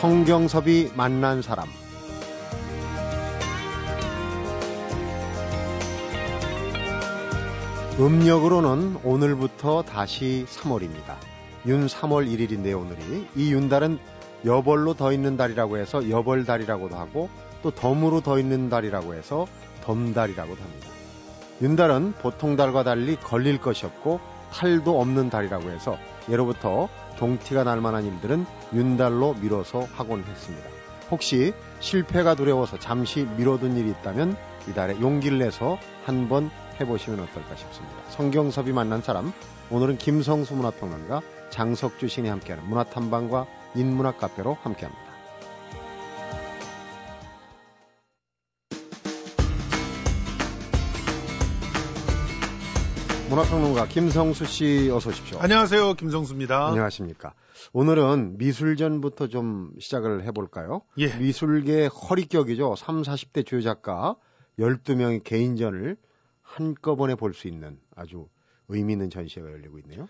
성경섭이 만난 사람 음력으로는 오늘부터 다시 3월입니다. 윤 3월 1일인데요, 오늘이. 이 윤달은 여벌로 더 있는 달이라고 해서 여벌달이라고도 하고 또 덤으로 더 있는 달이라고 해서 덤달이라고도 합니다. 윤달은 보통 달과 달리 걸릴 것이 없고 탈도 없는 달이라고 해서 예로부터 동티가 날 만한 일들은 윤달로 미뤄서 하곤 했습니다. 혹시 실패가 두려워서 잠시 미뤄둔 일이 있다면 이달에 용기를 내서 한번 해보시면 어떨까 싶습니다. 성경섭이 만난 사람, 오늘은 김성수 문화평론가, 장석주 신이 함께하는 문화탐방과 인문학 카페로 함께합니다. 문화평론가 김성수 씨 어서 오십시오. 안녕하세요. 김성수입니다. 안녕하십니까. 오늘은 미술전부터 좀 시작을 해볼까요? 예. 미술계 허리격이죠. 3, 40대 주요 작가 12명의 개인전을 한꺼번에 볼 수 있는 아주 의미 있는 전시회가 열리고 있네요.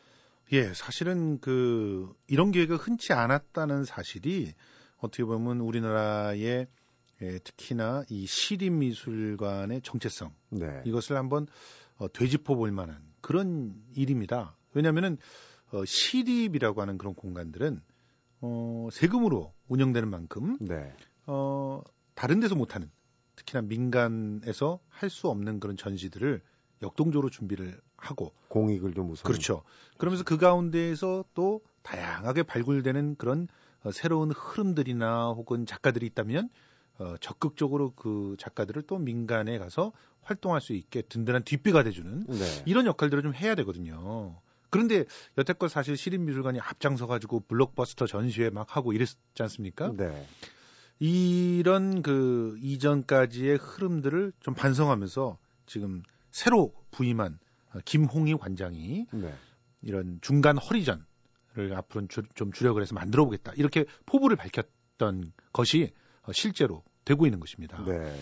예, 사실은 그 이런 기회가 흔치 않았다는 사실이 어떻게 보면 우리나라의 예, 특히나 이 시립 미술관의 정체성 네. 이것을 한번 어, 되짚어 볼 만한 그런 일입니다. 왜냐하면은 어, 시립이라고 하는 그런 공간들은 어, 세금으로 운영되는 만큼 네. 어, 다른 데서 못하는 특히나 민간에서 할 수 없는 그런 전시들을 역동적으로 준비를 하고 공익을 좀 우선 그렇죠. 그러면서 그 가운데에서 또 다양하게 발굴되는 그런 어, 새로운 흐름들이나 혹은 작가들이 있다면 어, 적극적으로 그 작가들을 또 민간에 가서 활동할 수 있게 든든한 뒷배가 돼주는 네. 이런 역할들을 좀 해야 되거든요. 그런데 여태껏 사실 시립미술관이 앞장서 가지고 블록버스터 전시회 막 하고 이랬지 않습니까? 네. 이런 그 이전까지의 흐름들을 좀 반성하면서 지금 새로 부임한 김홍희 관장이 네. 이런 중간 허리전을 앞으로 주, 좀 주력을 해서 만들어 보겠다. 이렇게 포부를 밝혔던 것이 실제로 되고 있는 것입니다. 네.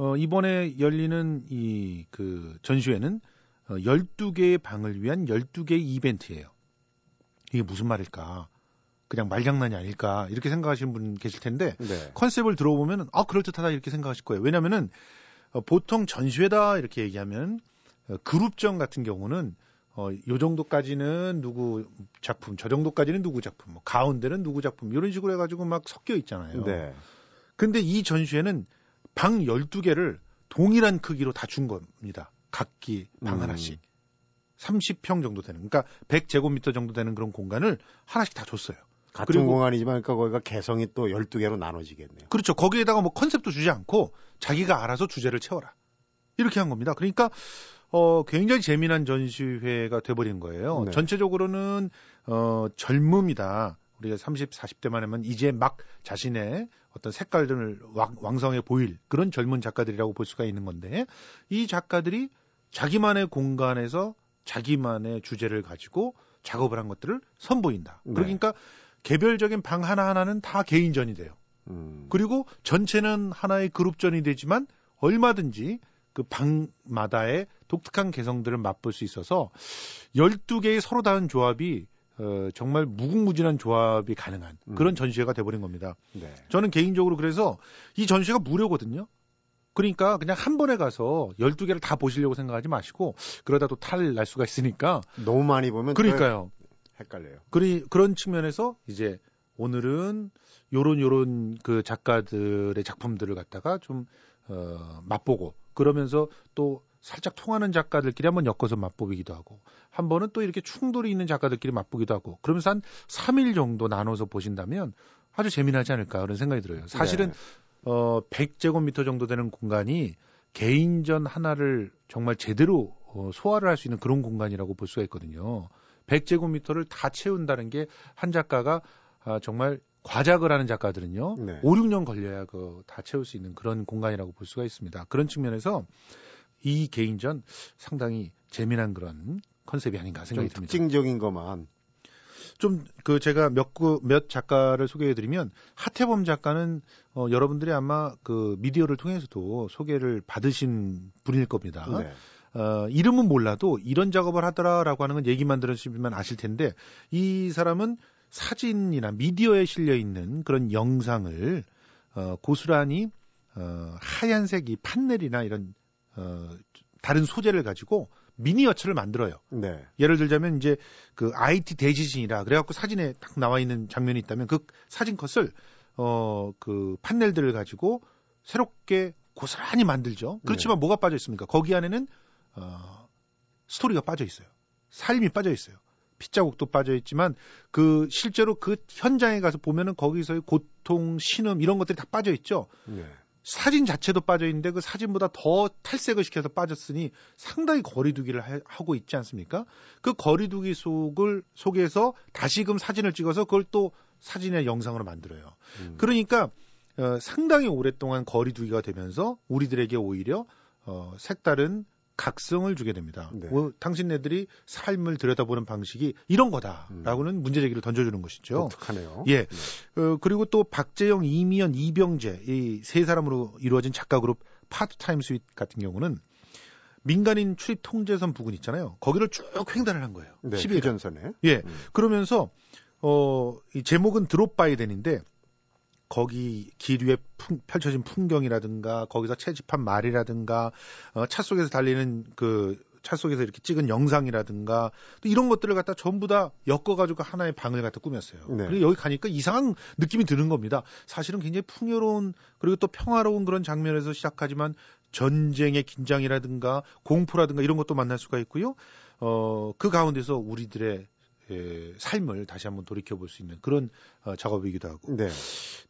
어, 이번에 열리는 이 그 전시회는 어, 12개의 방을 위한 12개의 이벤트예요. 이게 무슨 말일까? 그냥 말장난이 아닐까? 이렇게 생각하시는 분 계실 텐데 네. 컨셉을 들어보면 아 그럴듯하다 이렇게 생각하실 거예요. 왜냐하면은 어, 보통 전시회다 이렇게 얘기하면 어, 그룹전 같은 경우는 어, 요 정도까지는 누구 작품, 저 정도까지는 누구 작품, 뭐 가운데는 누구 작품 이런 식으로 해가지고 막 섞여 있잖아요. 네. 근데 이 전시회는 방 12개를 동일한 크기로 다 준 겁니다. 각기 방 음. 하나씩. 30평 정도 되는, 그러니까 100제곱미터 정도 되는 그런 공간을 하나씩 다 줬어요. 같은 그리고- 공간이지만 그러니까 거기가 개성이 또 12개로 나눠지겠네요. 그렇죠. 거기에다가 뭐 컨셉도 주지 않고 자기가 알아서 주제를 채워라. 이렇게 한 겁니다. 그러니까 어 굉장히 재미난 전시회가 돼버린 거예요. 네. 전체적으로는 어 젊음이다. 우리가 30, 40대만 하면 이제 막 자신의 어떤 색깔들을 왕, 왕성해 보일 그런 젊은 작가들이라고 볼 수가 있는 건데 이 작가들이 자기만의 공간에서 자기만의 주제를 가지고 작업을 한 것들을 선보인다. 네. 그러니까 개별적인 방 하나하나는 다 개인전이 돼요. 음. 그리고 전체는 하나의 그룹전이 되지만 얼마든지 그 방마다의 독특한 개성들을 맛볼 수 있어서 12개의 서로 다른 조합이 어, 정말 무궁무진한 조합이 가능한 그런 음. 전시회가 돼버린 겁니다. 네. 저는 개인적으로 그래서 이 전시회가 무료거든요. 그러니까 그냥 한 번에 가서 12개를 다 보시려고 생각하지 마시고 그러다 또 탈 날 수가 있으니까 너무 많이 보면 또 그러니까요. 헷갈려요. 그리, 그런 측면에서 이제 오늘은 요런 요런 그 작가들의 작품들을 갖다가 좀 어, 맛보고 그러면서 또 살짝 통하는 작가들끼리 한번 엮어서 맛보기도 하고 한 번은 또 이렇게 충돌이 있는 작가들끼리 맛보기도 하고 그러면서 한 3일 정도 나눠서 보신다면 아주 재미나지 않을까 그런 생각이 들어요. 사실은 네. 어 100제곱미터 정도 되는 공간이 개인전 하나를 정말 제대로 어, 소화를 할 수 있는 그런 공간이라고 볼 수가 있거든요. 100제곱미터를 다 채운다는 게 한 작가가 아, 정말 과작을 하는 작가들은요. 네. 5, 6년 걸려야 그 다 채울 수 있는 그런 공간이라고 볼 수가 있습니다. 그런 측면에서 이 개인전 상당히 재미난 그런 컨셉이 아닌가 좀 생각이 듭니다. 특징적인 것만 좀 그 제가 몇, 구, 몇 작가를 소개해드리면 하태범 작가는 어, 여러분들이 아마 그 미디어를 통해서도 소개를 받으신 분일 겁니다. 네. 어, 이름은 몰라도 이런 작업을 하더라라고 하는 건 얘기만 들으시면 아실 텐데 이 사람은 사진이나 미디어에 실려 있는 그런 영상을 어, 고스란히 어, 하얀색 이 판넬이나 이런 어, 다른 소재를 가지고 미니어처를 만들어요. 네. 예를 들자면 이제 그 IT 대지진이라 그래갖고 사진에 딱 나와 있는 장면이 있다면 그 사진 컷을 어 그 판넬들을 가지고 새롭게 고스란히 만들죠. 그렇지만 네. 뭐가 빠져 있습니까? 거기 안에는 어 스토리가 빠져 있어요. 삶이 빠져 있어요. 핏자국도 빠져 있지만 그 실제로 그 현장에 가서 보면은 거기서의 고통, 신음 이런 것들이 다 빠져 있죠. 네. 사진 자체도 빠져 있는데 그 사진보다 더 탈색을 시켜서 빠졌으니 상당히 거리두기를 하, 고 있지 않습니까? 그 거리두기 속을 속에서 다시금 사진을 찍어서 그걸 또 사진의 영상으로 만들어요. 음. 그러니까 어, 상당히 오랫동안 거리두기가 되면서 우리들에게 오히려 어, 색다른 각성을 주게 됩니다. 네. 뭐, 당신네들이 삶을 들여다보는 방식이 이런 거다라고는 문제 제기를 던져주는 것이죠. 독특하네요. 예. 네. 어, 그리고 또 박재영, 이미연, 이병재 이 세 사람으로 이루어진 작가 그룹 Part-time Suite 같은 경우는 민간인 출입 통제선 부근 있잖아요. 거기를 쭉 횡단을 한 거예요. 네. 12일. 휴전선에. 예. 음. 그러면서 어, 이 제목은 Drop by Then인데 거기 길 위에 풍- 펼쳐진 풍경이라든가 거기서 채집한 말이라든가 어, 차 속에서 달리는 그 차 속에서 이렇게 찍은 영상이라든가 또 이런 것들을 갖다 전부 다 엮어가지고 하나의 방을 갖다 꾸몄어요. 네. 그리고 여기 가니까 이상한 느낌이 드는 겁니다. 사실은 굉장히 풍요로운 그리고 또 평화로운 그런 장면에서 시작하지만 전쟁의 긴장이라든가 공포라든가 이런 것도 만날 수가 있고요. 어, 그 가운데서 우리들의 에, 삶을 다시 한번 돌이켜 볼 수 있는 그런 어, 작업이기도 하고 네.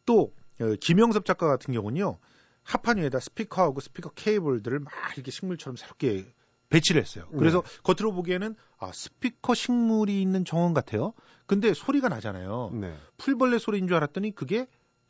또 어, 김영섭 작가 같은 경우는요 합판 위에다 스피커하고 스피커 케이블들을 막 이렇게 식물처럼 새롭게 배치를 했어요. 그래서 겉으로 보기에는 아 스피커 식물이 있는 정원 같아요. 근데 소리가 나잖아요. 네. 풀벌레 소리인 줄 알았더니 그게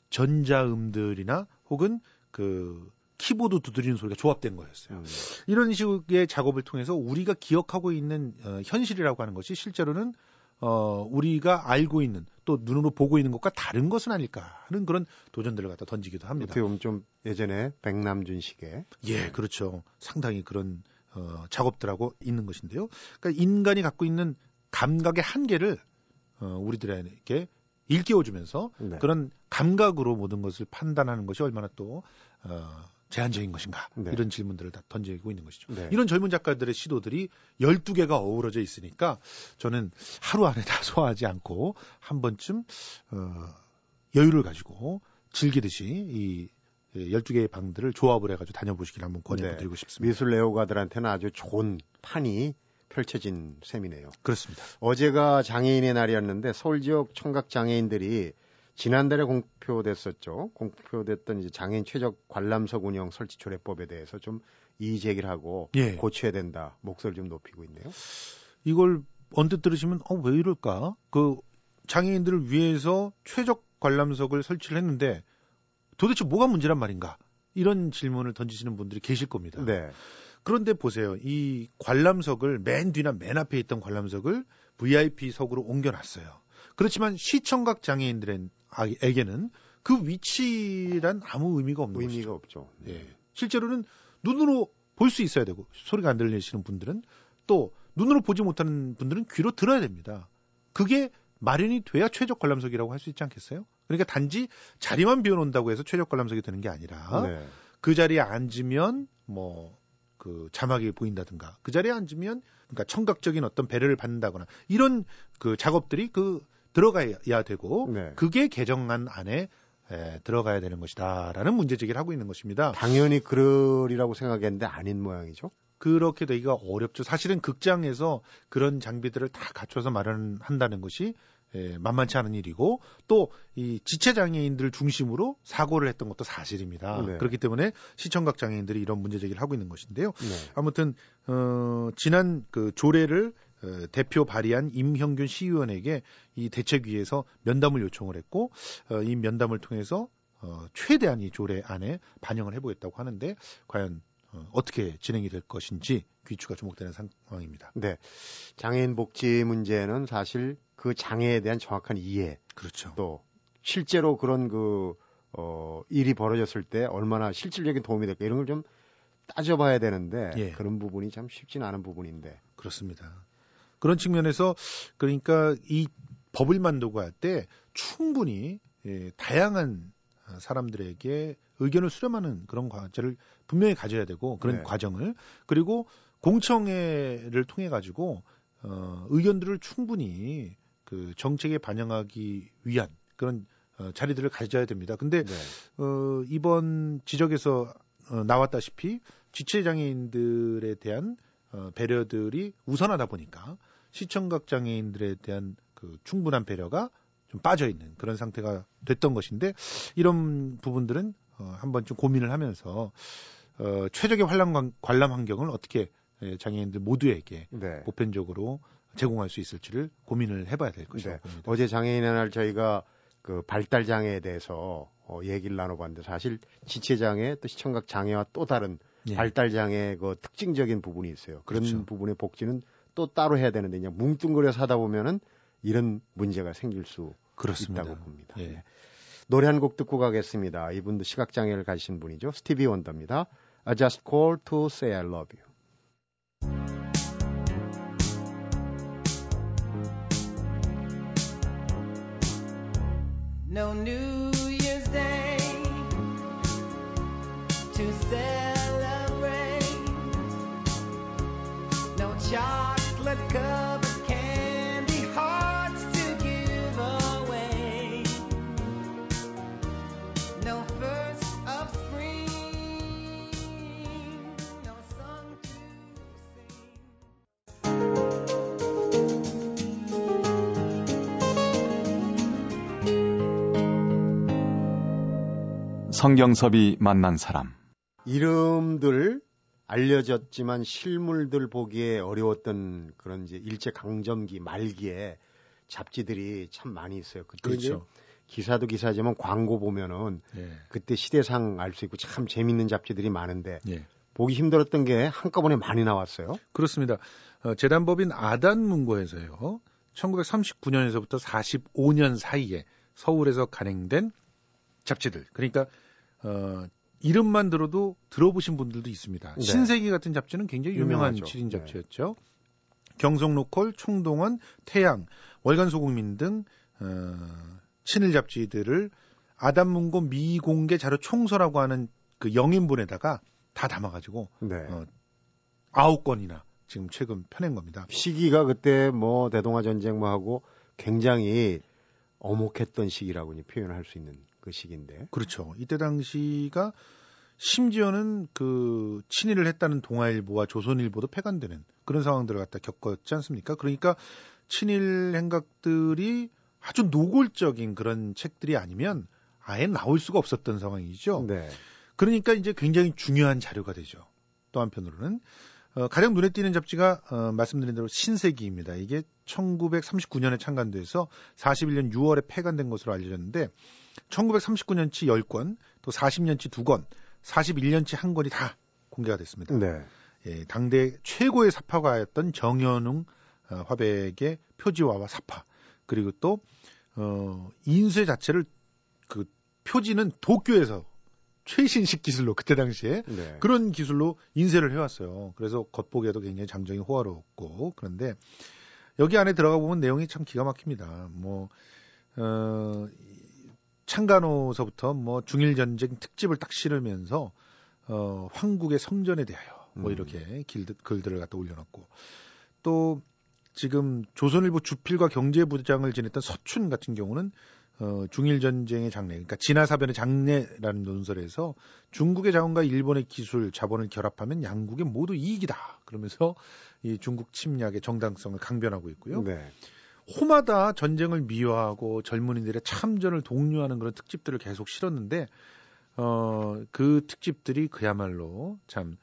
전자음들이나 혹은 그 키보드 두드리는 소리가 조합된 거였어요. 음. 이런 식의 작업을 통해서 우리가 기억하고 있는 어, 현실이라고 하는 것이 실제로는 어, 우리가 알고 있는 또 눈으로 보고 있는 것과 다른 것은 아닐까 하는 그런 도전들을 갖다 던지기도 합니다. 어떻게 보면 좀 예전에 백남준식의 예, 그렇죠. 상당히 그런 어, 작업들하고 있는 것인데요. 그러니까 인간이 갖고 있는 감각의 한계를 어, 우리들에게 일깨워주면서 네. 그런 감각으로 모든 것을 판단하는 것이 얼마나 또 어, 제한적인 것인가 네. 이런 질문들을 다 던지고 있는 것이죠. 네. 이런 젊은 작가들의 시도들이 12개가 어우러져 있으니까 저는 하루 안에 다 소화하지 않고 한 번쯤 어, 여유를 가지고 즐기듯이 이 12개의 방들을 조합을 해가지고 다녀보시기를 한번 권해드리고 싶습니다. 미술 애호가들한테는 아주 좋은 판이 펼쳐진 셈이네요. 그렇습니다. 어제가 장애인의 날이었는데 서울 지역 청각 장애인들이 지난달에 공표됐었죠. 공표됐던 이제 장애인 최적 관람석 운영 설치 조례법에 대해서 좀 이의 제기를 하고 예. 고쳐야 된다. 목소리를 좀 높이고 있네요. 이걸 언뜻 들으시면 어, 왜 이럴까? 그 장애인들을 위해서 최적 관람석을 설치를 했는데 도대체 뭐가 문제란 말인가? 이런 질문을 던지시는 분들이 계실 겁니다. 네. 그런데 보세요. 이 관람석을 맨 뒤나 맨 앞에 있던 관람석을 VIP석으로 옮겨놨어요. 그렇지만 시청각 장애인들에게는 그 위치란 아무 의미가 없는 것이죠. 의미가 없죠. 예. 실제로는 눈으로 볼 수 있어야 되고 소리가 안 들리시는 분들은 또 눈으로 보지 못하는 분들은 귀로 들어야 됩니다. 그게 마련이 돼야 최적 관람석이라고 할 수 있지 않겠어요? 그러니까 단지 자리만 비워놓는다고 해서 최적 관람석이 되는 게 아니라 네. 그 자리에 앉으면 뭐 그 자막이 보인다든가 그 자리에 앉으면 그러니까 청각적인 어떤 배려를 받는다거나 이런 그 작업들이 그 들어가야 되고 네. 그게 개정안 안에 에, 들어가야 되는 것이다라는 문제 제기를 하고 있는 것입니다. 당연히 그러리라고 생각했는데 아닌 모양이죠. 그렇게 되기가 어렵죠. 사실은 극장에서 그런 장비들을 다 갖춰서 마련한다는 것이 에, 만만치 않은 일이고 또 이 지체 장애인들을 중심으로 사고를 했던 것도 사실입니다. 네. 그렇기 때문에 시청각 장애인들이 이런 문제 제기를 하고 있는 것인데요. 네. 아무튼 어, 지난 그 조례를 어, 대표 발의한 임형균 시의원에게 이 대책위에서 면담을 요청을 했고 어, 이 면담을 통해서 어, 최대한 이 조례 안에 반영을 해보겠다고 하는데 과연 어, 어떻게 진행이 될 것인지 귀추가 주목되는 상황입니다. 네. 장애인 복지 문제는 사실 그 장애에 대한 정확한 이해 그렇죠. 또 실제로 그런 그, 어, 일이 벌어졌을 때 얼마나 실질적인 도움이 될까 이런 걸 좀 따져봐야 되는데 예. 그런 부분이 참 쉽지는 않은 부분인데. 그렇습니다. 그런 측면에서 그러니까 이 법을 만들고 할 때 충분히 예, 다양한 사람들에게 의견을 수렴하는 그런 과제를 분명히 가져야 되고 그런 네. 과정을 그리고 공청회를 통해 가지고 어, 의견들을 충분히 그 정책에 반영하기 위한 그런 어, 자리들을 가져야 됩니다. 근데 네. 어, 이번 지적에서 어, 나왔다시피 지체 장애인들에 대한 어, 배려들이 우선하다 보니까 시청각 장애인들에 대한 그 충분한 배려가 좀 빠져 있는 그런 상태가 됐던 것인데 이런 부분들은 어, 한번 좀 고민을 하면서 어, 최적의 관람, 관람 환경을 어떻게 예, 장애인들 모두에게 네. 보편적으로 제공할 수 있을지를 고민을 해봐야 될 것이라고 네. 봅니다. 어제 장애인의 날 저희가 그 발달 장애에 대해서 어, 얘기를 나눠봤는데 사실 지체 장애 또 시청각 장애와 또 다른 예. 발달 장애 그 특징적인 부분이 있어요. 그런 그렇죠. 부분의 복지는 또 따로 해야 되는데 그냥 뭉뚱그려서 하다 보면은 이런 문제가 생길 수 그렇습니다. 있다고 봅니다. 예. 네. 노래 한 곡 듣고 가겠습니다. 이분도 시각장애를 가지신 분이죠. 스티비 원더입니다. I just call to say I love you. No New 성경섭이 만난 사람. 이름들 알려졌지만 실물들 보기에 어려웠던 그런 이제 일제 강점기 말기에 잡지들이 참 많이 있어요. 그때 그렇죠. 기사도 기사지만 광고 보면은 예. 그때 시대상 알 수 있고 참 재밌는 잡지들이 많은데 예. 보기 힘들었던 게 한꺼번에 많이 나왔어요. 그렇습니다. 어, 재단법인 아단문고에서요. 1939년에서부터 45년 사이에 서울에서 간행된 잡지들. 그러니까 어, 이름만 들어도 들어보신 분들도 있습니다. 네. 신세기 같은 잡지는 굉장히 유명한 유명하죠. 7인 잡지였죠. 네. 경성로컬, 총동원, 태양, 월간소국민 등 어, 친일 잡지들을 아담문고 미공개 자료 총서라고 하는 그 영인본에다가 다 담아가지고 네. 어, 9건이나 지금 최근 펴낸 겁니다. 시기가 그때 뭐 대동아 전쟁 뭐 하고 굉장히 어목했던 시기라고 표현을 할 수 있는 그 시기인데. 그렇죠. 이때 당시가 심지어는 그 친일을 했다는 동아일보와 조선일보도 폐간되는 그런 상황들을 갖다 겪었지 않습니까? 그러니까 친일 행각들이 아주 노골적인 그런 책들이 아니면 아예 나올 수가 없었던 상황이죠. 네. 그러니까 이제 굉장히 중요한 자료가 되죠. 또 한편으로는 어, 가장 눈에 띄는 잡지가 어, 말씀드린 대로 신세기입니다. 이게 1939년에 창간돼서 41년 6월에 폐간된 것으로 알려졌는데 1939년치 10권, 또 40년치 2권, 41년치 1권이 다 공개가 됐습니다. 네. 예, 당대 최고의 사파가였던 정현웅 어, 화백의 표지화와 사파, 그리고 또 어, 인쇄 자체를 그 표지는 도쿄에서 최신식 기술로 그때 당시에 네. 그런 기술로 인쇄를 해왔어요. 그래서 겉보기에도 굉장히 장정이 호화롭고 그런데 여기 안에 들어가 보면 내용이 참 기가 막힙니다. 뭐 어, 창간호서부터 뭐 중일 전쟁 특집을 딱 실으면서 어, 황국의 성전에 대하여 뭐 음. 이렇게 길, 글들을 갖다 올려놨고 또 지금 조선일보 주필과 경제부장을 지냈던 서춘 같은 경우는 어, 중일 전쟁의 장래, 그러니까 진화사변의 장래라는 논설에서 중국의 자원과 일본의 기술, 자본을 결합하면 양국에 모두 이익이다. 그러면서 이 중국 침략의 정당성을 강변하고 있고요. 네. 호마다 전쟁을 미화하고 젊은이들의 참전을 독려하는 그런 특집들을 계속 실었는데 어, 그 특집들이 그야말로 참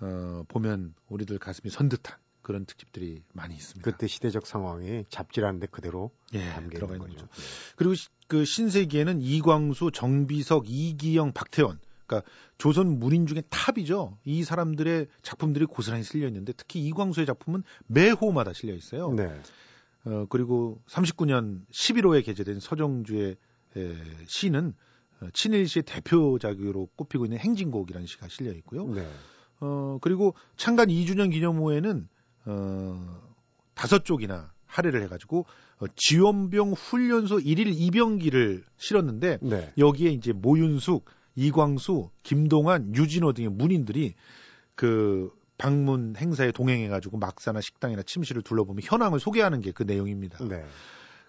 어, 보면 우리들 가슴이 선듯한 그런 특집들이 많이 있습니다. 그때 시대적 상황이 잡지라는데 그대로 예, 담겨 있는 거죠. 거죠. 그리고 시, 그 신세기에는 이광수, 정비석, 이기영, 박태원 그러니까 조선 문인 중에 탑이죠. 이 사람들의 작품들이 고스란히 실려 있는데 특히 이광수의 작품은 매 호마다 실려 있어요. 네. 어, 그리고 39년 11호에 게재된 서정주의 에, 시는 어, 친일시의 대표작으로 꼽히고 있는 행진곡이라는 시가 실려 있고요. 네. 어, 그리고 창간 2주년 기념호에는 어, 다섯 쪽이나 할애를 해가지고 어, 지원병 훈련소 1일 입영기를 실었는데 네. 여기에 이제 모윤숙, 이광수, 김동환, 유진호 등의 문인들이 그 방문 행사에 동행해가지고 막사나 식당이나 침실을 둘러보며 현황을 소개하는 게 그 내용입니다. 네.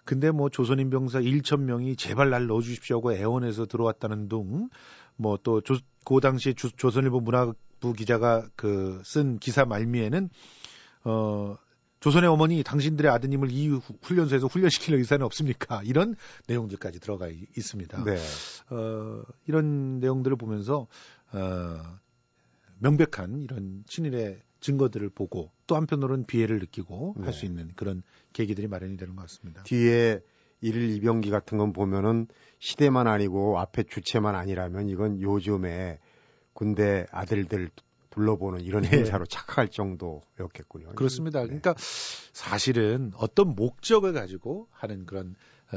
근데 뭐 조선인 병사 1천 명이 제발 날 넣어주십시오 하고 애원해서 들어왔다는 등뭐또 그 당시에 조, 조선일보 문화부 기자가 그 쓴 기사 말미에는 어 조선의 어머니 당신들의 아드님을 이 후- 훈련소에서 훈련시킬 의사는 없습니까? 이런 내용들까지 들어가 이- 있습니다. 네. 어, 이런 내용들을 보면서 어, 명백한 이런 친일의 증거들을 보고 또 한편으로는 비애를 느끼고 네. 할수 있는 그런 계기들이 마련이 되는 것 같습니다. 뒤에 일일 이병기 같은 건 보면은 시대만 아니고 앞에 주체만 아니라면 이건 요즘에 군대 아들들 둘러보는 이런 네. 행사로 착각할 정도였겠군요. 그렇습니다. 네. 그러니까 사실은 어떤 목적을 가지고 하는 그런 어,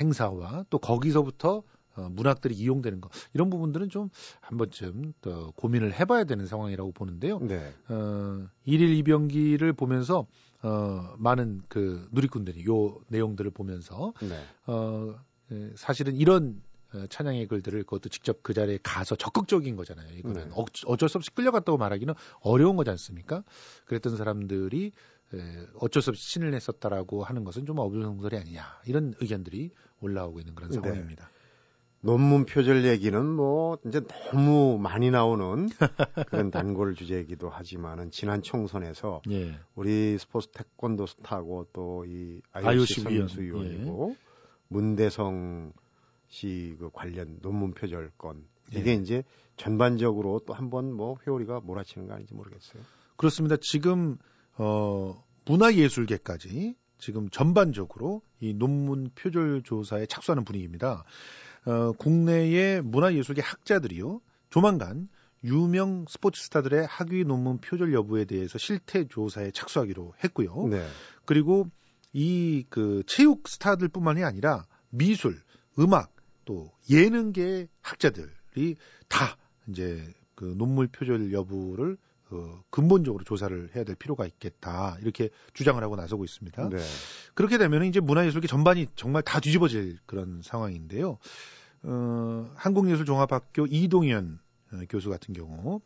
행사와 또 거기서부터 어, 문학들이 이용되는 것 이런 부분들은 좀 한 번쯤 또 고민을 해봐야 되는 상황이라고 보는데요. 네. 어, 일일 이병기를 보면서 어, 많은 그 누리꾼들이 요 내용들을 보면서 네. 어, 에, 사실은 이런 어, 찬양의 글들을 그것도 직접 그 자리에 가서 적극적인 거잖아요. 이거는 네. 어, 어쩔 수 없이 끌려갔다고 말하기는 어려운 거지 않습니까? 그랬던 사람들이 에, 어쩔 수 없이 신을 냈었다라고 하는 것은 좀 어불성설이 아니냐 이런 의견들이 올라오고 있는 그런 네. 상황입니다. 논문 표절 얘기는 뭐 이제 너무 많이 나오는 그런 단골 주제이기도 하지만은 지난 총선에서 예. 우리 스포츠 태권도 스타고 또 이 IOC IOC 위원, 선수위원이고 문대성 씨 그 관련 논문 표절 건 이게 예. 이제 전반적으로 또 한번 뭐 회오리가 몰아치는 거 아닌지 모르겠어요. 그렇습니다. 지금 어 문화예술계까지 지금 전반적으로 이 논문 표절 조사에 착수하는 분위기입니다. 어, 국내의 문화예술계 학자들이요 조만간 유명 스포츠 스타들의 학위 논문 표절 여부에 대해서 실태 조사에 착수하기로 했고요. 네. 그리고 이 그 체육 스타들뿐만이 아니라 미술, 음악, 또 예능계 학자들이 다 이제 그 논문 표절 여부를 어, 근본적으로 조사를 해야 될 필요가 있겠다 이렇게 주장을 하고 나서고 있습니다. 네. 그렇게 되면 이제 문화예술계 전반이 정말 다 뒤집어질 그런 상황인데요. 어, 한국예술종합학교 이동현 어, 교수 같은 경우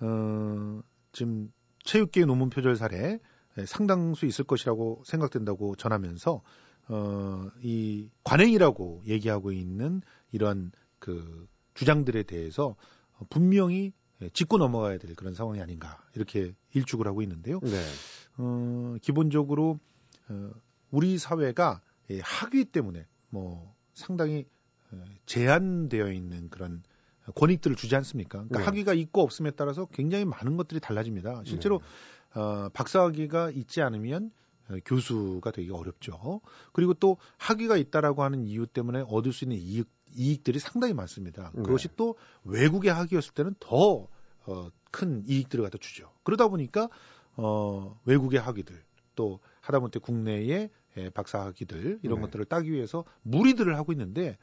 어, 지금 체육계 논문 표절 사례 예, 상당수 있을 것이라고 생각된다고 전하면서 어, 이 관행이라고 얘기하고 있는 이런 그 주장들에 대해서 어, 분명히 예, 짚고 넘어가야 될 그런 상황이 아닌가 이렇게 일축을 하고 있는데요. 네. 어, 기본적으로 어, 우리 사회가 예, 학위 때문에 뭐 상당히 어, 제한되어 있는 그런 권익들을 주지 않습니까? 그러니까 네. 학위가 있고 없음에 따라서 굉장히 많은 것들이 달라집니다. 실제로 어, 박사학위가 있지 않으면 어, 교수가 되기 어렵죠. 그리고 또 학위가 있다라고 하는 이유 때문에 얻을 수 있는 이익, 이익들이 상당히 많습니다. 네. 그것이 또 외국의 학위였을 때는 더 어, 큰 이익들을 갖다 주죠. 그러다 보니까 어, 외국의 학위들 또 하다못해 국내의 예, 박사 학위들 이런 네. 것들을 따기 위해서 무리들을 하고 있는데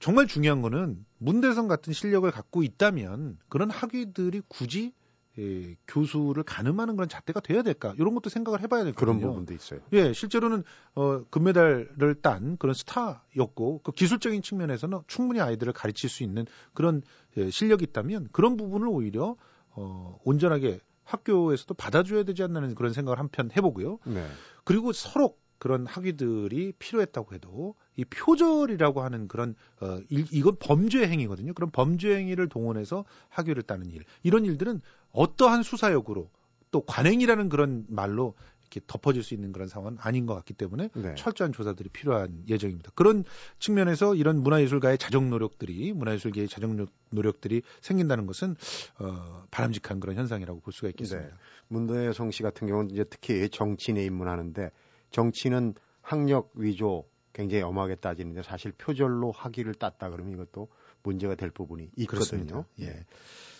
정말 중요한 거는 문대성 같은 실력을 갖고 있다면 그런 학위들이 굳이 예, 교수를 가늠하는 그런 잣대가 돼야 될까 이런 것도 생각을 해봐야 그런 되거든요. 부분도 있어요. 예, 실제로는 어, 금메달을 딴 그런 스타였고 그 기술적인 측면에서는 충분히 아이들을 가르칠 수 있는 그런 예, 실력이 있다면 그런 부분을 오히려 어, 온전하게 학교에서도 받아줘야 되지 않나는 그런 생각을 한편 해보고요. 네. 그리고 서로 그런 학위들이 필요했다고 해도 이 표절이라고 하는 그런 어 일, 이건 범죄 행위거든요. 그런 범죄 행위를 동원해서 학위를 따는 일 이런 일들은 어떠한 수사역으로 또 관행이라는 그런 말로 이렇게 덮어질 수 있는 그런 상황은 아닌 것 같기 때문에 네. 철저한 조사들이 필요한 예정입니다. 그런 측면에서 이런 문화예술가의 자정 노력들이 문화예술계의 자정 노- 노력들이 생긴다는 것은 어, 바람직한 그런 현상이라고 볼 수가 있겠습니다. 네. 문대성 씨 같은 경우는 이제 특히 정치인에 입문하는데 정치는 학력 위조 굉장히 엄하게 따지는데 사실 표절로 학위를 땄다 그러면 이것도 문제가 될 부분이 있거든요. 그렇습니다. 예. 예.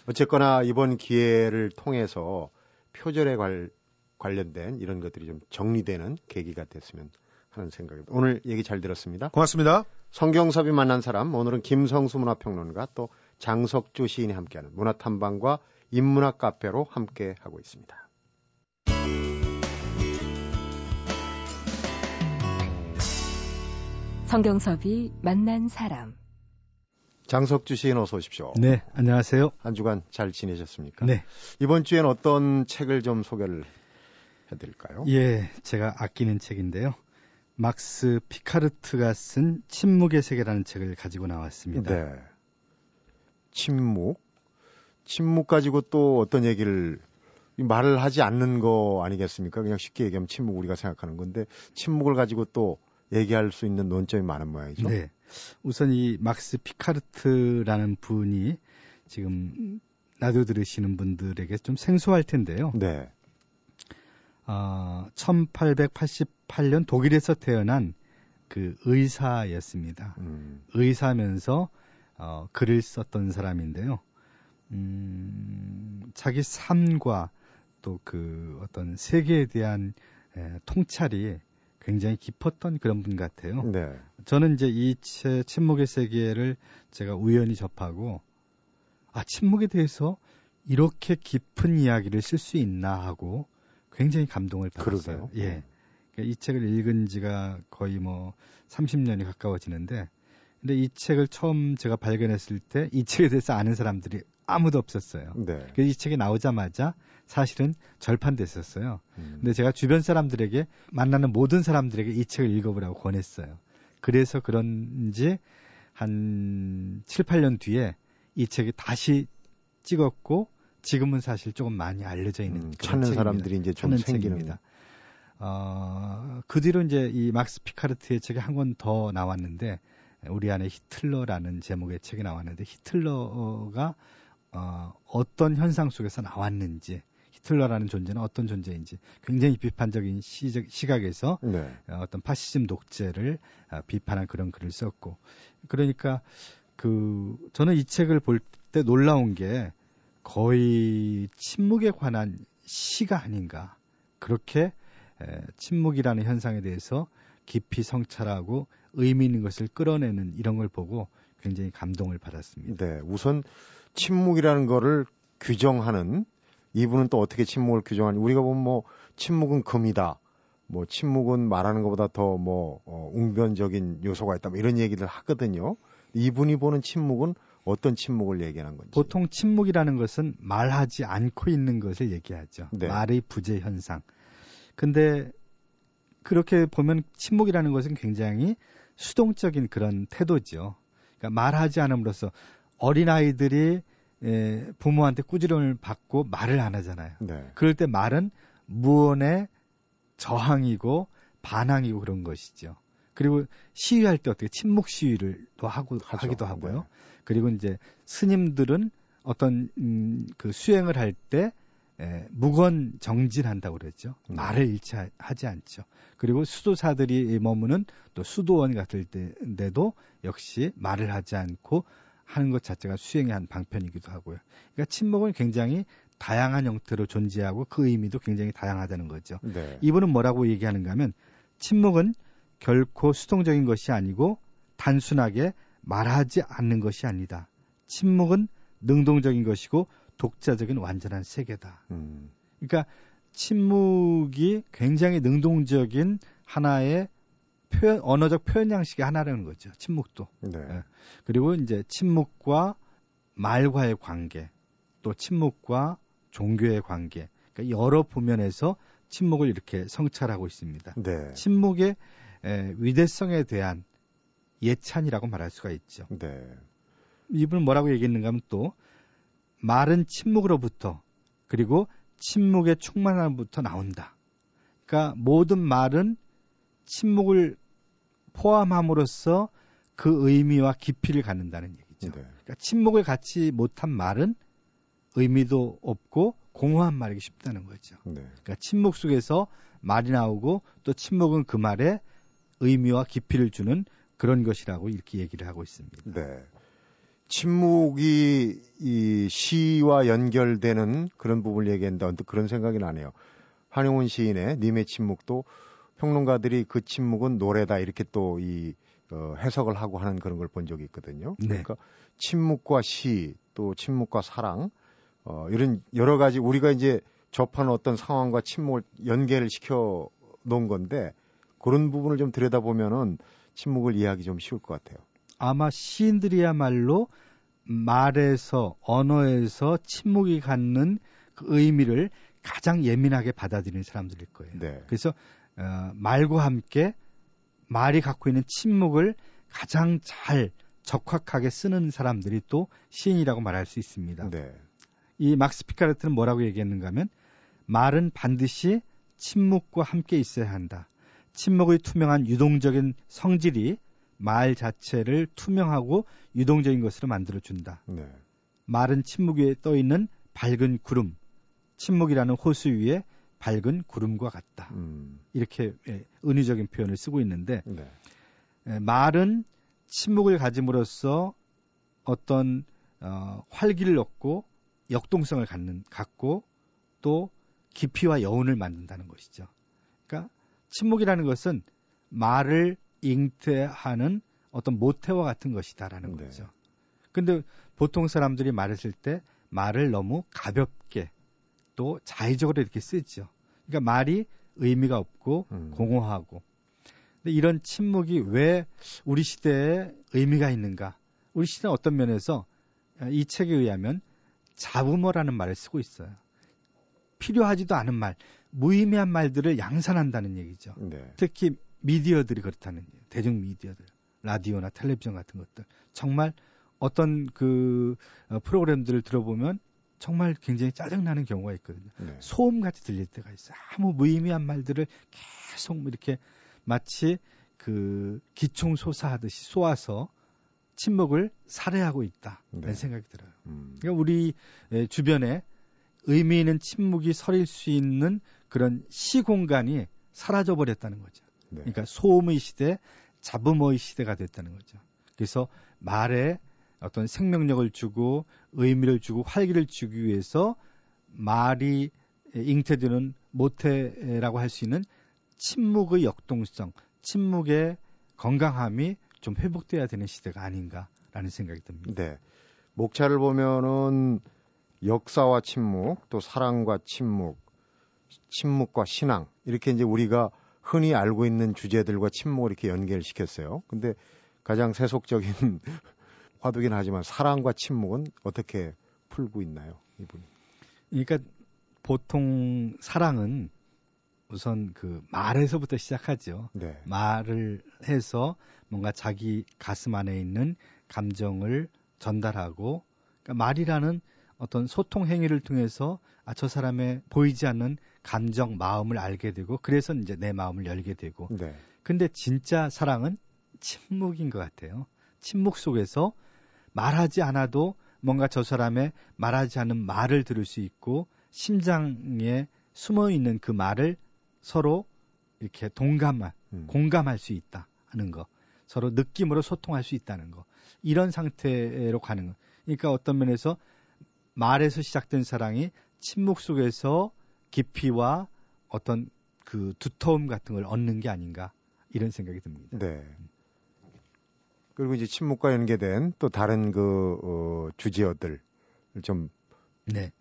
어쨌거나 이번 기회를 통해서 표절에 관, 관련된 이런 것들이 좀 정리되는 계기가 됐으면 하는 생각입니다. 오늘 얘기 잘 들었습니다. 고맙습니다. 성경섭이 만난 사람 오늘은 김성수 문화평론가 또 장석주 시인이 함께하는 문화탐방과 인문학 카페로 함께 하고 있습니다. 성경섭이 만난 사람. 장석주 시인 어서 오십시오. 네, 안녕하세요. 한 주간 잘 지내셨습니까? 네. 이번 주엔 어떤 책을 좀 소개를 해드릴까요? 예, 제가 아끼는 책인데요. 막스 피카르트가 쓴 침묵의 세계라는 책을 가지고 나왔습니다. 네. 침묵. 침묵 가지고 또 어떤 얘기를 말을 하지 않는 거 아니겠습니까? 그냥 쉽게 얘기하면 침묵 우리가 생각하는 건데 침묵을 가지고 또 얘기할 수 있는 논점이 많은 모양이죠. 네. 우선 이 막스 피카르트라는 분이 지금 라디오 들으시는 분들에게 좀 생소할 텐데요. 네. 어, 1888년 독일에서 태어난 그 의사였습니다. 음, 의사면서 어, 글을 썼던 사람인데요. 음, 자기 삶과 또 그 어떤 세계에 대한 에, 통찰이 굉장히 깊었던 그런 분 같아요. 네. 저는 이제 이책 침묵의 세계를 제가 우연히 접하고 아 침묵에 대해서 이렇게 깊은 이야기를 쓸 수 있나 하고 굉장히 감동을 받았어요. 그러게요. 예. 그러니까 이 책을 읽은 지가 거의 뭐 30년이 가까워지는데 근데 이 책을 처음 제가 발견했을 때 이 책에 대해서 아는 사람들이 아무도 없었어요. 네. 그래서 이 책이 나오자마자 사실은 절판됐었어요. 음, 근데 제가 주변 사람들에게 만나는 모든 사람들에게 이 책을 읽어보라고 권했어요. 그래서 그런지 한 7, 8년 뒤에 이 책이 다시 찍었고 지금은 사실 조금 많이 알려져 있는 음, 찾는 책입니다. 사람들이 이제 좀 책입니다. 어, 그 뒤로 이제 이 막스 피카르트의 책이 한 권 더 나왔는데 우리 안에 히틀러라는 제목의 책이 나왔는데 히틀러가 어, 어떤 현상 속에서 나왔는지 히틀러라는 존재는 어떤 존재인지 굉장히 비판적인 시적, 시각에서 네. 어, 어떤 파시즘 독재를 아, 비판한 그런 글을 썼고 그러니까 그 저는 이 책을 볼 때 놀라운 게 거의 침묵에 관한 시가 아닌가 그렇게 에, 침묵이라는 현상에 대해서 깊이 성찰하고 의미 있는 것을 끌어내는 이런 걸 보고 굉장히 감동을 받았습니다. 네. 우선 침묵이라는 거를 규정하는 이분은 또 어떻게 침묵을 규정하니 우리가 보면 뭐 침묵은 금이다. 뭐 침묵은 말하는 것보다 더뭐 어, 웅변적인 요소가 있다. 뭐 이런 얘기를 하거든요. 이분이 보는 침묵은 어떤 침묵을 얘기하는 건지. 보통 침묵이라는 것은 말하지 않고 있는 것을 얘기하죠. 네. 말의 부재 현상. 근데 그렇게 보면 침묵이라는 것은 굉장히 수동적인 그런 태도죠. 그러니까 말하지 않음으로써 어린아이들이 에, 부모한테 꾸지람을 받고 말을 안 하잖아요. 네. 그럴 때 말은 무언의 저항이고 반항이고 그런 것이죠. 그리고 시위할 때 어떻게 침묵 시위를 또 하고 하죠. 하기도 하고요. 네. 그리고 이제 스님들은 어떤 음, 그 수행을 할때 에, 무건 정진한다고 그랬죠. 네. 말을 일치하지 않죠. 그리고 수도사들이 머무는 또 수도원 같을 때인데도 역시 말을 하지 않고 하는 것 자체가 수행의 한 방편이기도 하고요. 그러니까 침묵은 굉장히 다양한 형태로 존재하고 그 의미도 굉장히 다양하다는 거죠. 네. 이분은 뭐라고 얘기하는가 하면 침묵은 결코 수동적인 것이 아니고 단순하게 말하지 않는 것이 아니다. 침묵은 능동적인 것이고 독자적인 완전한 세계다. 음, 그러니까 침묵이 굉장히 능동적인 하나의 표현, 언어적 표현 양식의 하나라는 거죠. 침묵도. 네. 예. 그리고 이제 침묵과 말과의 관계, 또 침묵과 종교의 관계, 그러니까 여러 부면에서 침묵을 이렇게 성찰하고 있습니다. 네. 침묵의 에, 위대성에 대한 예찬이라고 말할 수가 있죠. 네. 이분은 뭐라고 얘기했는가 하면 또 말은 침묵으로부터 그리고 침묵의 충만함부터 나온다. 그러니까 모든 말은 침묵을 포함함으로써 그 의미와 깊이를 갖는다는 얘기죠. 네. 그러니까 침묵을 갖지 못한 말은 의미도 없고 공허한 말이기 쉽다는 거죠. 네. 그러니까 침묵 속에서 말이 나오고 또 침묵은 그 말에 의미와 깊이를 주는 그런 것이라고 이렇게 얘기를 하고 있습니다. 네. 침묵이 이 시와 연결되는 그런 부분을 얘기한다. 언뜻 그런 생각이 나네요. 한용운 시인의 님의 침묵도 평론가들이 그 침묵은 노래다 이렇게 또이 어, 해석을 하고 하는 그런 걸 본 적이 있거든요. 네. 그러니까 침묵과 시, 또 침묵과 사랑, 어, 이런 여러 가지 우리가 이제 접한 어떤 상황과 침묵을 연계를 시켜 놓은 건데 그런 부분을 좀 들여다보면은 침묵을 이해하기 좀 쉬울 것 같아요. 아마 시인들이야말로 말에서 언어에서 침묵이 갖는 그 의미를 가장 예민하게 받아들이는 사람들일 거예요. 네. 그래서 어, 말과 함께 말이 갖고 있는 침묵을 가장 잘 적확하게 쓰는 사람들이 또 시인이라고 말할 수 있습니다. 네. 이 막스 피카르트는 뭐라고 얘기했는가 하면 말은 반드시 침묵과 함께 있어야 한다. 침묵의 투명한 유동적인 성질이 말 자체를 투명하고 유동적인 것으로 만들어 준다. 네. 말은 침묵 위에 떠 있는 밝은 구름, 침묵이라는 호수 위에 밝은 구름과 같다. 음. 이렇게 예, 은유적인 표현을 쓰고 있는데 네. 예, 말은 침묵을 가짐으로써 어떤 어, 활기를 얻고 역동성을 갖는 갖고 또 깊이와 여운을 만든다는 것이죠. 그러니까 침묵이라는 것은 말을 잉태하는 어떤 모태와 같은 것이다라는 네. 거죠. 근데 보통 사람들이 말했을 때 말을 너무 가볍게 또 자의적으로 이렇게 쓰죠. 그러니까 말이 의미가 없고 음. 공허하고. 근데 이런 침묵이 왜 우리 시대에 의미가 있는가? 우리 시대는 어떤 면에서 이 책에 의하면 자부모라는 말을 쓰고 있어요. 필요하지도 않은 말, 무의미한 말들을 양산한다는 얘기죠. 네. 특히 미디어들이 그렇다는 얘기예요. 대중 미디어들, 라디오나 텔레비전 같은 것들. 정말 어떤 그 어, 프로그램들을 들어보면 정말 굉장히 짜증나는 경우가 있거든요. 네. 소음 같이 들릴 때가 있어요. 아무 무의미한 말들을 계속 뭐 이렇게 마치 그 기총소사하듯이 쏘아서 침묵을 살해하고 있다. 라는 네. 생각이 들어요. 음. 그러니까 우리 에, 주변에 의미 있는 침묵이 서릴 수 있는 그런 시공간이 사라져 버렸다는 거죠. 네. 그러니까 소음의 시대, 잡음의 시대가 됐다는 거죠. 그래서 말에 어떤 생명력을 주고 의미를 주고 활기를 주기 위해서 말이 잉태되는 모태라고 할 수 있는 침묵의 역동성, 침묵의 건강함이 좀 회복돼야 되는 시대가 아닌가라는 생각이 듭니다. 네. 목차를 보면은 역사와 침묵, 또 사랑과 침묵, 침묵과 신앙 이렇게 이제 우리가 흔히 알고 있는 주제들과 침묵을 이렇게 연결시켰어요. 근데 가장 세속적인 화두긴 하지만 사랑과 침묵은 어떻게 풀고 있나요, 이분이? 그러니까 보통 사랑은 우선 그 말에서부터 시작하죠. 네. 말을 해서 뭔가 자기 가슴 안에 있는 감정을 전달하고 그러니까 말이라는 어떤 소통 행위를 통해서 아, 저 사람의 보이지 않는 감정, 마음을 알게 되고 그래서 이제 내 마음을 열게 되고 네. 근데 진짜 사랑은 침묵인 것 같아요. 침묵 속에서 말하지 않아도 뭔가 저 사람의 말하지 않은 말을 들을 수 있고 심장에 숨어 있는 그 말을 서로 이렇게 동감할, 음. 공감할 수 있다 하는 거. 서로 느낌으로 소통할 수 있다는 거. 이런 상태로 가는 거. 그러니까 어떤 면에서 말에서 시작된 사랑이 침묵 속에서 깊이와 어떤 그 두터움 같은 걸 얻는 게 아닌가 이런 생각이 듭니다. 네. 그리고 이제 침묵과 연계된 또 다른 그 어, 주제어들 좀 네.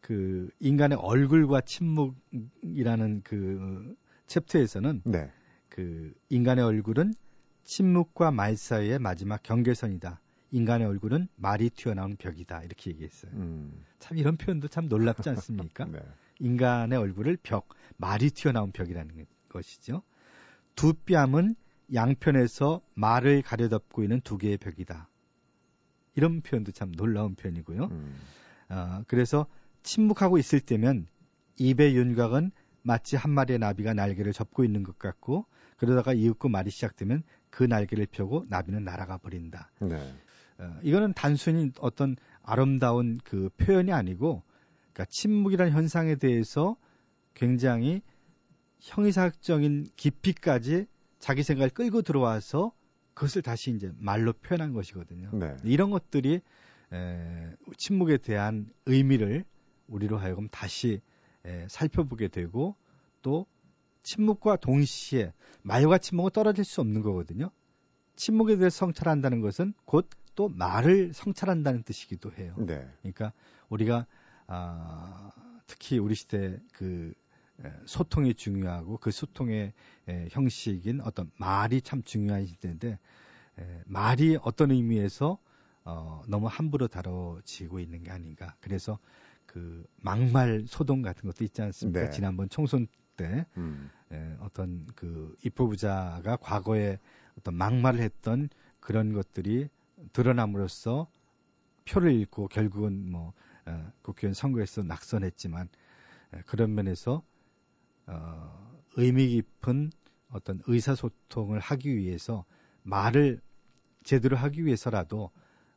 그 인간의 얼굴과 침묵이라는 그 챕터에서는 네. 그 인간의 얼굴은 침묵과 말 사이의 마지막 경계선이다. 인간의 얼굴은 말이 튀어나온 벽이다. 이렇게 얘기했어요. 음. 참 이런 표현도 참 놀랍지 않습니까? 네. 인간의 얼굴을 벽, 말이 튀어나온 벽이라는 것이죠. 두 뺨은 양편에서 말을 가려덮고 있는 두 개의 벽이다. 이런 표현도 참 놀라운 표현이고요. 음. 어, 그래서 침묵하고 있을 때면 입의 윤곽은 마치 한 마리의 나비가 날개를 접고 있는 것 같고 그러다가 이윽고 말이 시작되면 그 날개를 펴고 나비는 날아가 버린다. 네. 어, 이거는 단순히 어떤 아름다운 그 표현이 아니고 그러니까 침묵이라는 현상에 대해서 굉장히 형이사학적인 깊이까지 자기 생각을 끌고 들어와서 그것을 다시 이제 말로 표현한 것이거든요. 네. 이런 것들이 에, 침묵에 대한 의미를 우리로 하여금 다시 에, 살펴보게 되고 또 침묵과 동시에 말과 침묵은 떨어질 수 없는 거거든요. 침묵에 대해서 성찰한다는 것은 곧 또 말을 성찰한다는 뜻이기도 해요. 네. 그러니까 우리가 아, 특히 우리 시대 그 에, 소통이 중요하고 그 소통의 에, 형식인 어떤 말이 참 중요한 시대인데 에, 말이 어떤 의미에서 어, 너무 함부로 다뤄지고 있는 게 아닌가. 그래서 그 막말 소동 같은 것도 있지 않습니까? 네. 지난번 총선 때 음. 에, 어떤 그 입법부자가 과거에 어떤 막말을 했던 그런 것들이 드러남으로써 표를 잃고 결국은 뭐 어, 국회의원 선거에서 낙선했지만 에, 그런 면에서 어, 의미 깊은 어떤 의사소통을 하기 위해서 말을 제대로 하기 위해서라도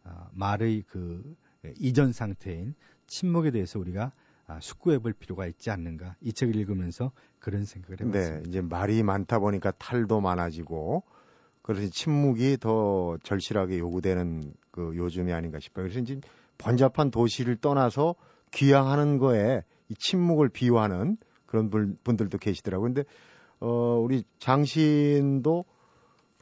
어, 말의 그 이전 상태인 침묵에 대해서 우리가 아, 숙고해 볼 필요가 있지 않는가 이 책을 읽으면서 그런 생각을 해봤습니다. 네, 이제 말이 많다 보니까 탈도 많아지고 그래서 침묵이 더 절실하게 요구되는 그 요즘이 아닌가 싶어요. 그래서 이제 번잡한 도시를 떠나서 귀향하는 거에 이 침묵을 비유하는 그런 분, 분들도 계시더라고요. 근데 어 우리 장신도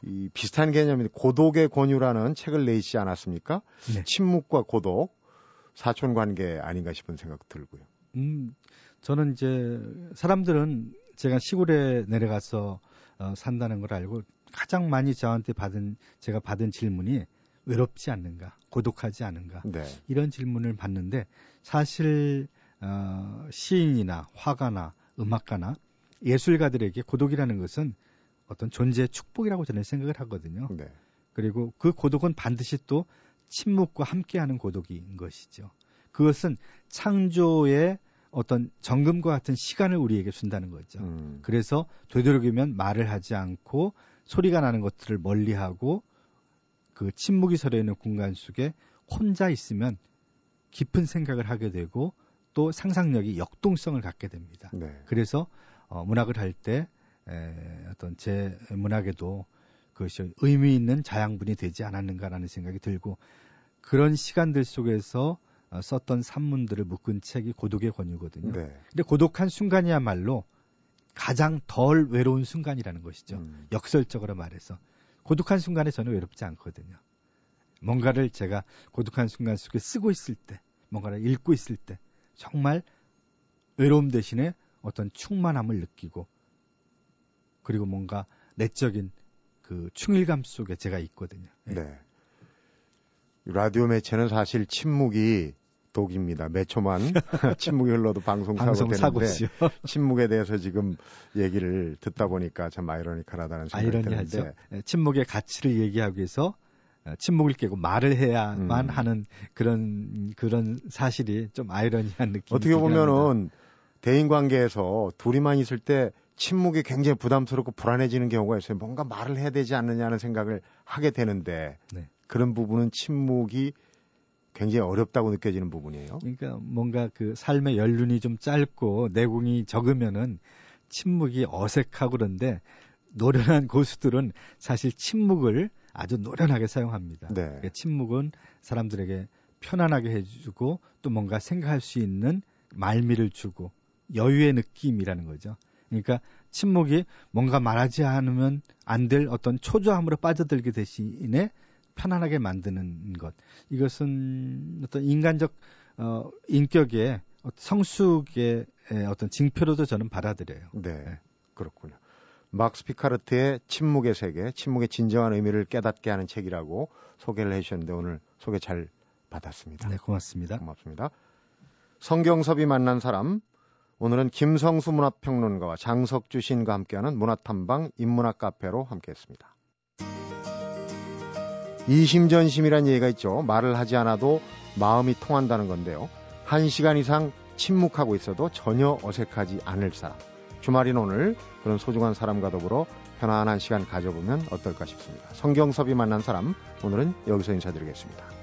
이 비슷한 개념인데 고독의 권유라는 책을 내시지 않았습니까? 네. 침묵과 고독 사촌 관계 아닌가 싶은 생각 들고요. 음, 저는 이제 사람들은 제가 시골에 내려가서 어, 산다는 걸 알고 가장 많이 저한테 받은 제가 받은 질문이 외롭지 않는가, 고독하지 않은가 네. 이런 질문을 받는데 사실 어, 시인이나 화가나 음악가나 예술가들에게 고독이라는 것은 어떤 존재의 축복이라고 저는 생각을 하거든요. 네. 그리고 그 고독은 반드시 또 침묵과 함께하는 고독인 것이죠. 그것은 창조의 어떤 정금과 같은 시간을 우리에게 준다는 거죠. 음. 그래서 되도록이면 말을 하지 않고 소리가 나는 것들을 멀리하고 그 침묵이 서려 있는 공간 속에 혼자 있으면 깊은 생각을 하게 되고 또 상상력이 역동성을 갖게 됩니다. 네. 그래서 어, 문학을 할 때 어떤 제 문학에도 그것이 의미 있는 자양분이 되지 않았는가라는 생각이 들고 그런 시간들 속에서 어, 썼던 산문들을 묶은 책이 고독의 권유거든요. 네. 근데 고독한 순간이야말로 가장 덜 외로운 순간이라는 것이죠. 음. 역설적으로 말해서 고독한 순간에 저는 외롭지 않거든요. 뭔가를 제가 고독한 순간 속에 쓰고 있을 때, 뭔가를 읽고 있을 때 정말 외로움 대신에 어떤 충만함을 느끼고 그리고 뭔가 내적인 그 충일감 속에 제가 있거든요. 예. 네. 라디오 매체는 사실 침묵이 독입니다. 몇 초만 침묵이 흘러도 방송 사고 되는데. 침묵에 대해서 지금 얘기를 듣다 보니까 참 아이러니컬하다는 생각이 아이러니하죠. 드는데 예, 침묵의 가치를 얘기하기 위해서 어, 침묵을 깨고 말을 해야만 음. 하는 그런 그런 사실이 좀 아이러니한 느낌이 어떻게. 보면은 대인 관계에서 둘이만 있을 때 침묵이 굉장히 부담스럽고 불안해지는 경우가 있어요. 뭔가 말을 해야 되지 않느냐는 생각을 하게 되는데 네. 그런 부분은 침묵이 굉장히 어렵다고 느껴지는 부분이에요. 그러니까 뭔가 그 삶의 연륜이 좀 짧고 내공이 적으면은 침묵이 어색하고 그런데 노련한 고수들은 사실 침묵을 아주 노련하게 사용합니다. 네. 그러니까 침묵은 사람들에게 편안하게 해주고 또 뭔가 생각할 수 있는 말미를 주고 여유의 느낌이라는 거죠. 그러니까 침묵이 뭔가 말하지 않으면 안 될 어떤 초조함으로 빠져들게 대신에 편안하게 만드는 것. 이것은 어떤 인간적 어, 인격의 성숙의 에, 어떤 징표로도 저는 받아들여요. 네, 그렇군요. 막스 피카르트의 침묵의 세계, 침묵의 진정한 의미를 깨닫게 하는 책이라고 소개를 해주셨는데 오늘 소개 잘 받았습니다. 네, 고맙습니다. 고맙습니다. 성경섭이 만난 사람, 오늘은 김성수 문화평론가와 장석주 시인과 함께하는 문화탐방 인문학 카페로 함께했습니다. 이심전심이란 얘기가 있죠. 말을 하지 않아도 마음이 통한다는 건데요. 한 시간 이상 침묵하고 있어도 전혀 어색하지 않을 사람. 주말인 오늘 그런 소중한 사람과 더불어 편안한 시간 가져보면 어떨까 싶습니다. 성경섭이 만난 사람, 오늘은 여기서 인사드리겠습니다.